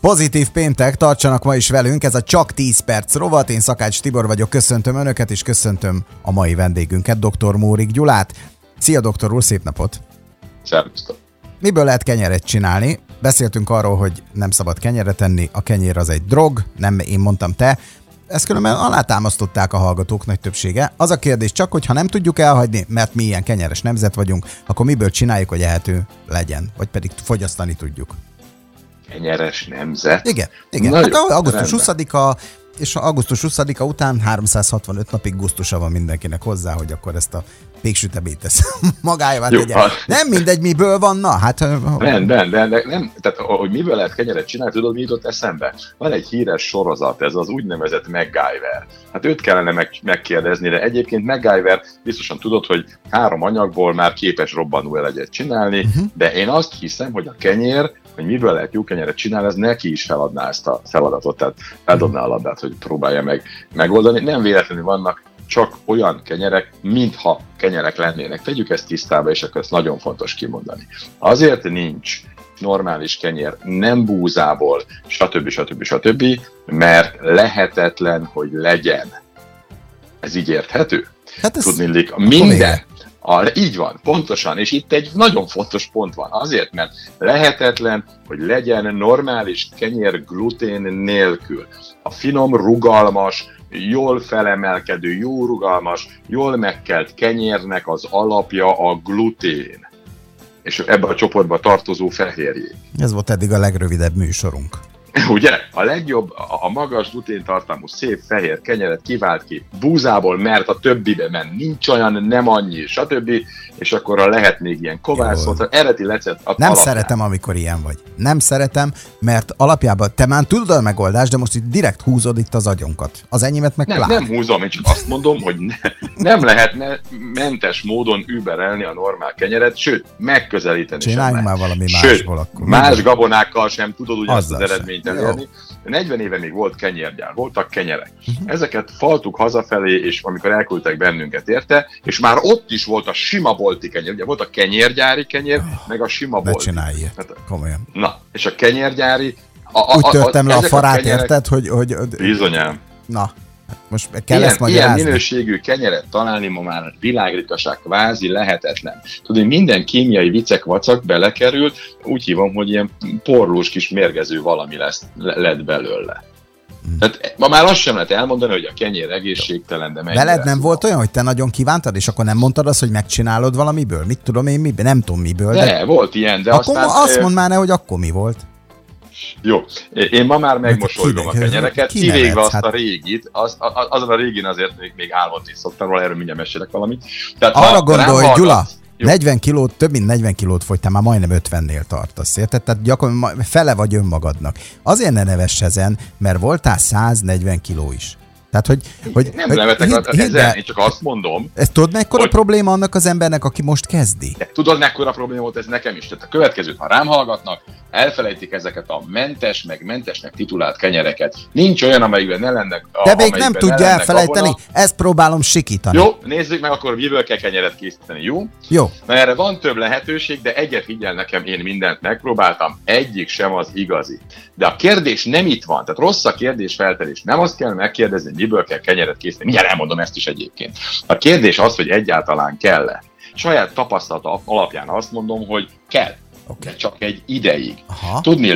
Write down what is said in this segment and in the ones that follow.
Pozitív péntek, tartsanak ma is velünk, ez a Csak 10 perc rovat, én Szakács Tibor vagyok, köszöntöm Önöket, és köszöntöm a mai vendégünket, dr. Mórik Gyulát. Szia, doktor úr, szép napot! Szervusztok! Miből lehet kenyeret csinálni? Beszéltünk arról, hogy nem szabad kenyeret tenni, a kenyér az egy drog, nem én mondtam te. Ezt különben alátámasztották a hallgatók nagy többsége. Az a kérdés csak, hogy ha nem tudjuk elhagyni, mert mi ilyen kenyeres nemzet vagyunk, akkor miből csináljuk, hogy ehető legyen, vagy pedig fogyasztani tudjuk. Kenyeres nemzet? Igen, igen. hát augusztus 20-a, és augusztus 20-a után 365 napig gusztusa van mindenkinek hozzá, hogy akkor ezt a péksütemét tesz magájává tegye. Nem mindegy, miből van, na, hát... Nem, nem, nem, nem, tehát hogy miből lehet kenyeret csinálni, tudod, mi jutott eszembe? Van egy híres sorozat, ez az úgynevezett MacGyver. Hát őt kellene meg, megkérdezni, de egyébként MacGyver biztosan tudod, hogy három anyagból már képes robbanó elegyet csinálni, uh-huh. de én azt hiszem, hogy a kenyér hogy miből lehet jó kenyeret csinálni, ez neki is feladná ezt a feladatot, tehát eldobná a labdát, hogy próbálja meg megoldani. Nem véletlenül vannak csak olyan kenyerek, mintha kenyerek lennének. Tegyük ezt tisztába, és akkor ezt nagyon fontos kimondani. Azért nincs normális kenyér, nem búzából, stb. stb. stb., mert lehetetlen, hogy legyen. Ez így érthető? Hát ez Tudni, minden, a, így van, pontosan, és itt egy nagyon fontos pont van. Azért, mert lehetetlen, hogy legyen normális kenyér glutén nélkül. A finom, rugalmas, jól felemelkedő, jó rugalmas, jól megkelt kenyérnek az alapja a glutén. És ebbe a csoportba tartozó fehérjék. Ez volt eddig a legrövidebb műsorunk. Ugye, a legjobb, a magas gluténtartalmú, szép fehér kenyeret kivált ki búzából, mert a többibe ment, nincs olyan, nem annyi, stb. És akkor lehet még ilyen kovászot, eredeti lecet. Nem alapján. szeretem, amikor ilyen vagy. Nem szeretem, mert alapjában te már tudod a megoldást, de most itt direkt húzod itt az agyonkat. Az enyémet meg Nem, nem húzom, én csak azt mondom, hogy ne, nem lehetne mentes módon überelni a normál kenyeret, sőt, megközelíteni Csináljunk már valami sőt, másból akkor. Más gabonákkal sem tudod ugyanazt az eredményt elérni. 40 éve még volt kenyérgyár, voltak kenyerek. Uh-huh. Ezeket faltuk hazafelé, és amikor elküldtek bennünket érte, és már ott is volt a sima bolti kenyér. Ugye volt a kenyérgyári kenyér, oh, meg a sima bolti. csinálj hát, komolyan. Na, és a kenyérgyári... A, a, a, Úgy törtem a, le a farát, a kenyerek, érted, hogy, hogy... Bizonyám. Na, most kell ilyen, ezt magyarázni? Ilyen minőségű kenyeret találni ma már világrikaság kvázi lehetetlen. Tudod, minden kémiai vicek vacak belekerült, úgy hívom, hogy ilyen porlós kis mérgező valami lesz, lett belőle. Hmm. Tehát ma már azt sem lehet elmondani, hogy a kenyér egészségtelen, de mennyire. Veled nem volt olyan, hogy te nagyon kívántad, és akkor nem mondtad azt, hogy megcsinálod valamiből? Mit tudom én, miből? Nem tudom miből. De, de volt ilyen, de akkor aztán... azt mondd már ne, hogy akkor mi volt. Jó, én ma már megmosolygom a kenyereket, kivéve azt hát... a régit, az, az, azon a régin azért még, még álmodni szoktam róla, erről mindjárt mesélek valamit. Tehát, Arra gondolj, hallgat, Gyula, jó. 40 kilót, több mint 40 kilót fogytál, már majdnem 50-nél tartasz, érted? Tehát gyakorlatilag fele vagy önmagadnak. Azért ne nevess ezen, mert voltál 140 kiló is. Tehát, hogy... hogy nem hogy, nevetek hidd, hidd, ezen, én csak azt mondom... Ezt tudod, mekkora hogy, probléma annak az embernek, aki most kezdi? De tudod, mekkora probléma volt ez nekem is? Tehát a következőt, ha rám hallgatnak, elfelejtik ezeket a mentes, meg mentesnek titulált kenyereket. Nincs olyan, amelyikben ne lennek... A, De még nem tudja elfelejteni, gabona. ezt próbálom sikítani. Jó, nézzük meg akkor, miből kell kenyeret készíteni, jó? Jó. Na erre van több lehetőség, de egyet higgyel nekem, én mindent megpróbáltam, egyik sem az igazi. De a kérdés nem itt van, tehát rossz a kérdés feltelés. Nem azt kell megkérdezni, miből kell kenyeret készíteni. Mindjárt elmondom ezt is egyébként. A kérdés az, hogy egyáltalán kell-e. Saját tapasztalata alapján azt mondom, hogy kell. Okay. De csak egy ideig. Aha. Tudni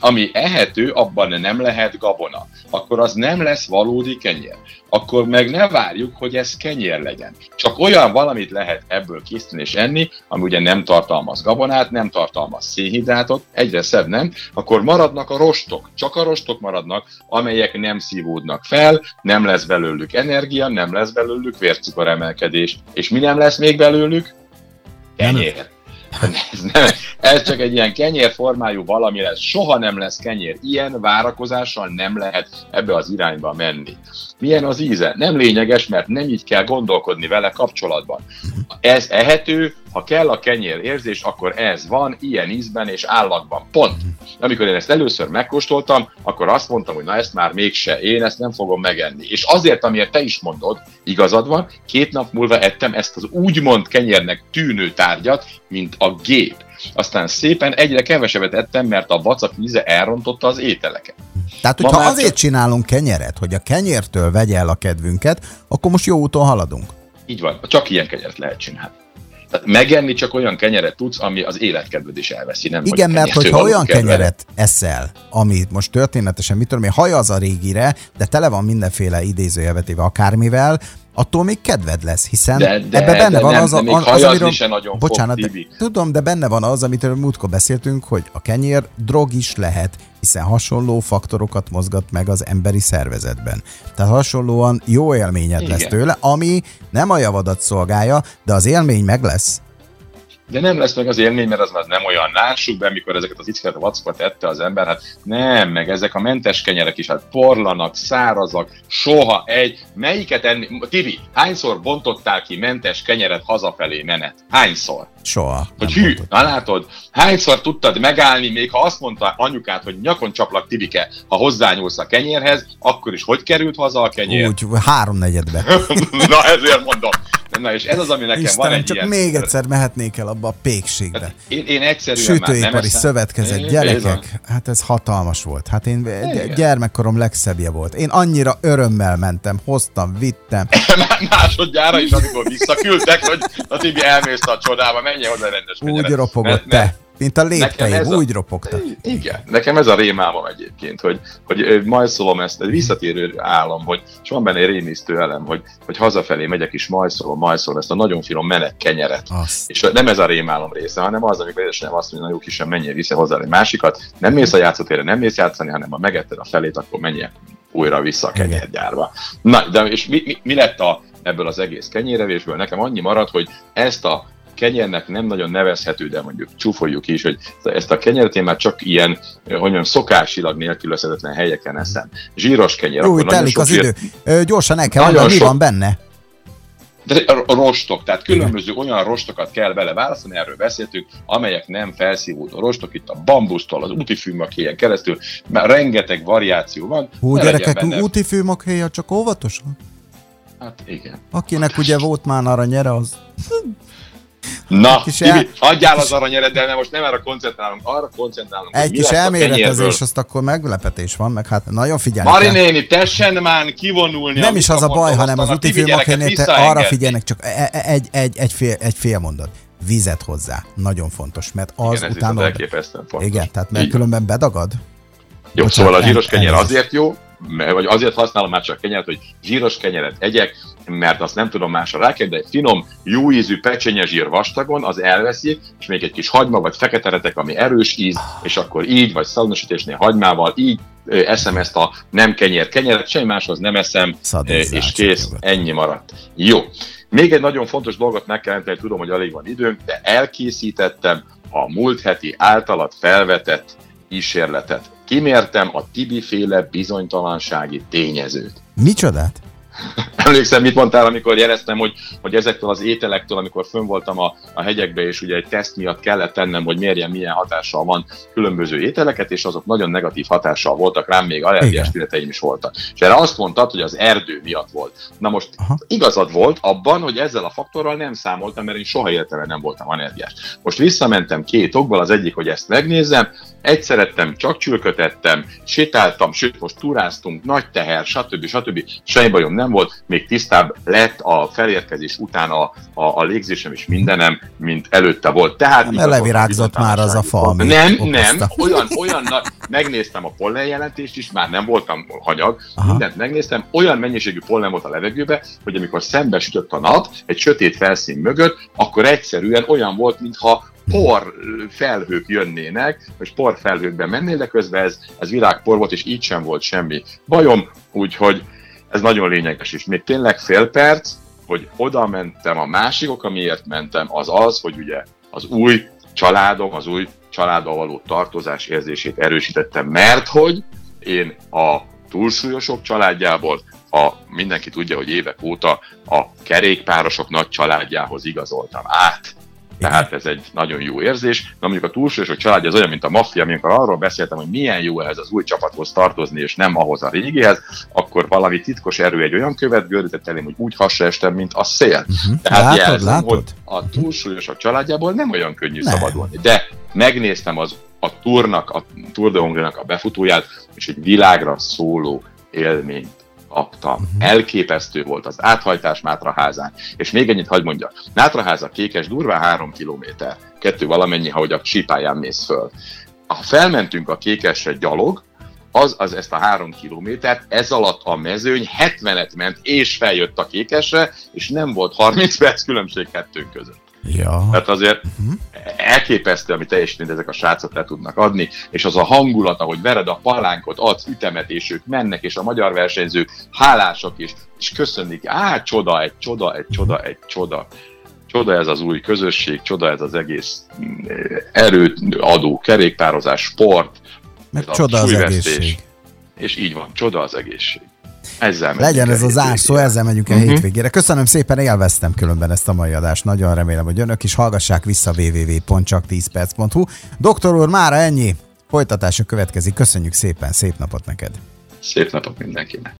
ami ehető, abban nem lehet gabona. Akkor az nem lesz valódi kenyér. Akkor meg ne várjuk, hogy ez kenyér legyen. Csak olyan valamit lehet ebből készíteni és enni, ami ugye nem tartalmaz gabonát, nem tartalmaz szénhidrátot, egyre szebb nem, akkor maradnak a rostok. Csak a rostok maradnak, amelyek nem szívódnak fel, nem lesz belőlük energia, nem lesz belőlük vércukoremelkedés. És mi nem lesz még belőlük? Kenyér. Ez, nem, ez csak egy ilyen kenyér formájú valami lesz. Soha nem lesz kenyér. Ilyen várakozással nem lehet ebbe az irányba menni. Milyen az íze? Nem lényeges, mert nem így kell gondolkodni vele kapcsolatban. Ez ehető, ha kell a kenyér érzés, akkor ez van, ilyen ízben és állagban. Pont. Amikor én ezt először megkóstoltam, akkor azt mondtam, hogy na ezt már mégse, én ezt nem fogom megenni. És azért, amiért te is mondod, igazad van, két nap múlva ettem ezt az úgymond kenyérnek tűnő tárgyat, mint a gép. Aztán szépen egyre kevesebbet ettem, mert a vacak íze elrontotta az ételeket. Tehát, hogyha azért csak... csinálunk kenyeret, hogy a kenyértől vegye el a kedvünket, akkor most jó úton haladunk. Így van, csak ilyen kenyeret lehet csinálni. Megenni csak olyan kenyeret tudsz, ami az életkedved is elveszi. Nem Igen, mert hogyha olyan kedved. kenyeret eszel, ami most történetesen, mit tudom én, haja az a régire, de tele van mindenféle idézőjelvetéve akármivel, attól még kedved lesz, hiszen de, de, ebbe benne de van nem, az, a, az, az, amiről, se nagyon bocsánat, de, tudom, de benne van az, amit múltkor beszéltünk, hogy a kenyér drog is lehet, hiszen hasonló faktorokat mozgat meg az emberi szervezetben. Tehát hasonlóan jó élményed Igen. lesz tőle, ami nem a javadat szolgálja, de az élmény meg lesz de nem lesz meg az élmény, mert az már nem olyan. Lássuk be, amikor ezeket az ickeket, vackokat ette az ember, hát nem, meg ezek a mentes kenyerek is, hát porlanak, szárazak, soha egy. Melyiket enni? Tibi, hányszor bontottál ki mentes kenyeret hazafelé menet? Hányszor? Soha. Hogy hű, na látod, hányszor tudtad megállni, még ha azt mondta anyukát, hogy nyakon csaplak Tibike, ha hozzányúlsz a kenyérhez, akkor is hogy került haza a kenyér? Úgy, háromnegyedbe. na ezért mondom. Na és ez az, ami nekem Istenem, van egy csak ilyen... még egyszer mehetnék el abba a pékségbe. Hát én, én egyszerűen Sütőipari már nem szövetkezet, gyerekek, hát ez hatalmas volt. Hát én Igen. gyermekkorom legszebbje volt. Én annyira örömmel mentem, hoztam, vittem. Másodjára is, amikor visszaküldtek, hogy a Tibi elmész a csodába, menj hozzá rendes Úgy ropogott te. Mint a lépteid, úgy ropogtak. Igen, nekem ez a rémálom egyébként, hogy, hogy majszolom ezt, egy visszatérő állam, hogy, és van benne egy rémisztő elem, hogy, hogy hazafelé megyek is majszolom, majszolom ezt a nagyon finom meleg kenyeret. Azt. És nem ez a rémálom része, hanem az, amikor édesanyám azt mondja, jó kisem, menjél vissza hozzá egy másikat, nem mész a játszótérre, nem mész játszani, hanem ha megetted a felét, akkor menjél újra vissza a kenyérgyárba. Na, de és mi, mi, mi lett a, ebből az egész kenyérevésből? Nekem annyi maradt, hogy ezt a kenyernek nem nagyon nevezhető, de mondjuk csúfoljuk is, hogy ezt a kenyeret én már csak ilyen, hogy mondjam, szokásilag nélkülözhetetlen helyeken eszem. Zsíros kenyer. Jó, telik az idő. Ö, gyorsan el kell mondani, mi van benne? De a rostok, tehát különböző Igen. olyan rostokat kell bele választani, erről beszéltünk, amelyek nem felszívódó rostok, itt a bambusztól, az útifűmakhéjen keresztül, mert rengeteg variáció van. Hú, gyerekek, benne... útifűmakhéja csak óvatosan? Hát igen. Akinek ugye volt már arra nyere, az... Na, kis el... Tibi, adjál az aranyereddel, mert most nem erre koncentrálunk, arra koncentrálunk. Egy kis elméletezés, azt akkor meglepetés van, meg hát nagyon figyelni Mari néni, tessen már kivonulni. Nem is az a baj, hanem az úti filmok arra figyelnek, csak e- e- egy, egy, egy, fél, egy fél mondat. Vizet hozzá. Nagyon fontos, mert az igen, utána... Igen, tehát mert különben bedagad. Jó, Bocsánat, szóval a zsíros kenyer azért jó, vagy azért használom már csak kenyeret, hogy zsíros kenyeret egyek, mert azt nem tudom másra rákérni, de egy finom, jó ízű zsír vastagon az elveszi, és még egy kis hagyma vagy fekete retek, ami erős íz, és akkor így, vagy szalonosítésnél hagymával így eszem ezt a nem kenyér kenyeret, semmi máshoz nem eszem, Szadizzál, és kész, ennyi maradt. Jó. Még egy nagyon fontos dolgot meg kell említeni, tudom, hogy alig van időnk, de elkészítettem a múlt heti általat felvetett kísérletet. Kimértem a Tibi-féle bizonytalansági tényezőt. Micsodát? Emlékszem, mit mondtál, amikor jeleztem, hogy, hogy ezektől az ételektől, amikor fönn voltam a, a hegyekbe, és ugye egy teszt miatt kellett tennem, hogy mérjem, milyen hatással van különböző ételeket, és azok nagyon negatív hatással voltak rám, még allergiás tüneteim is voltak. És erre azt mondtad, hogy az erdő miatt volt. Na most Aha. igazad volt abban, hogy ezzel a faktorral nem számoltam, mert én soha életemben nem voltam allergiás. Most visszamentem két okból, az egyik, hogy ezt megnézzem, egyszer ettem, csak csülkötettem, sétáltam, sőt, most turáztunk, nagy teher, stb. stb. Semmi bajom nem volt, még tisztább lett a felérkezés után a, a, a légzésem és mindenem, mint előtte volt. Tehát nem levirágzott már az a fa, Nem, okozta. nem, olyan, olyan, na, megnéztem a pollen jelentést is, már nem voltam hanyag, Aha. mindent megnéztem, olyan mennyiségű pollen volt a levegőbe, hogy amikor szembesütött a nap egy sötét felszín mögött, akkor egyszerűen olyan volt, mintha por felhők jönnének, vagy por felhőkben mennél, de közben ez, ez virágpor volt, és így sem volt semmi bajom, úgyhogy ez nagyon lényeges, és még tényleg fél perc, hogy oda mentem, a másik ok, amiért mentem, az az, hogy ugye az új családom, az új családdal való tartozás érzését erősítettem, mert hogy én a túlsúlyosok családjából a, mindenki tudja, hogy évek óta a kerékpárosok nagy családjához igazoltam át. Tehát ez egy nagyon jó érzés. Na mondjuk a túlsúlyosok családja az olyan, mint a maffia, amikor arról beszéltem, hogy milyen jó ehhez az új csapathoz tartozni, és nem ahhoz a régihez, akkor valami titkos erő egy olyan követ gördített elém, hogy úgy hasra estem, mint a szél. Uh-huh. Tehát látod, jelzem, látod? hogy a túlsúlyosok családjából nem olyan könnyű nem. szabadulni. De megnéztem az a túrnak, a Tour de Hongrie-nak a befutóját, és egy világra szóló élményt kaptam. Elképesztő volt az áthajtás Mátraházán. És még ennyit hagyd mondja. Mátraháza kékes durván három kilométer. Kettő valamennyi, ha a sípáján mész föl. Ha felmentünk a kékesre gyalog, az, az ezt a három kilométert, ez alatt a mezőny 70-et ment, és feljött a kékesre, és nem volt 30 perc különbség kettőnk között. Ja. Tehát azért uh-huh. elképesztő, amit teljesítményt ezek a srácok le tudnak adni, és az a hangulat, ahogy vered a palánkot, adsz ütemet, és ők mennek, és a magyar versenyzők hálásak is, és köszönnik, á, csoda, egy csoda, egy csoda, egy csoda. Csoda ez az új közösség, csoda ez az egész mm, erőt adó kerékpározás, sport, Mert csoda az egészség. És így van, csoda az egészség. Ezzel Legyen ez az árszó, ezzel megyünk el uh-huh. hétvégére. Köszönöm szépen, élveztem különben ezt a mai adást. Nagyon remélem, hogy önök is hallgassák vissza www.csak10perc.hu. Doktor úr, mára ennyi. Folytatása következik. Köszönjük szépen, szép napot neked. Szép napot mindenkinek.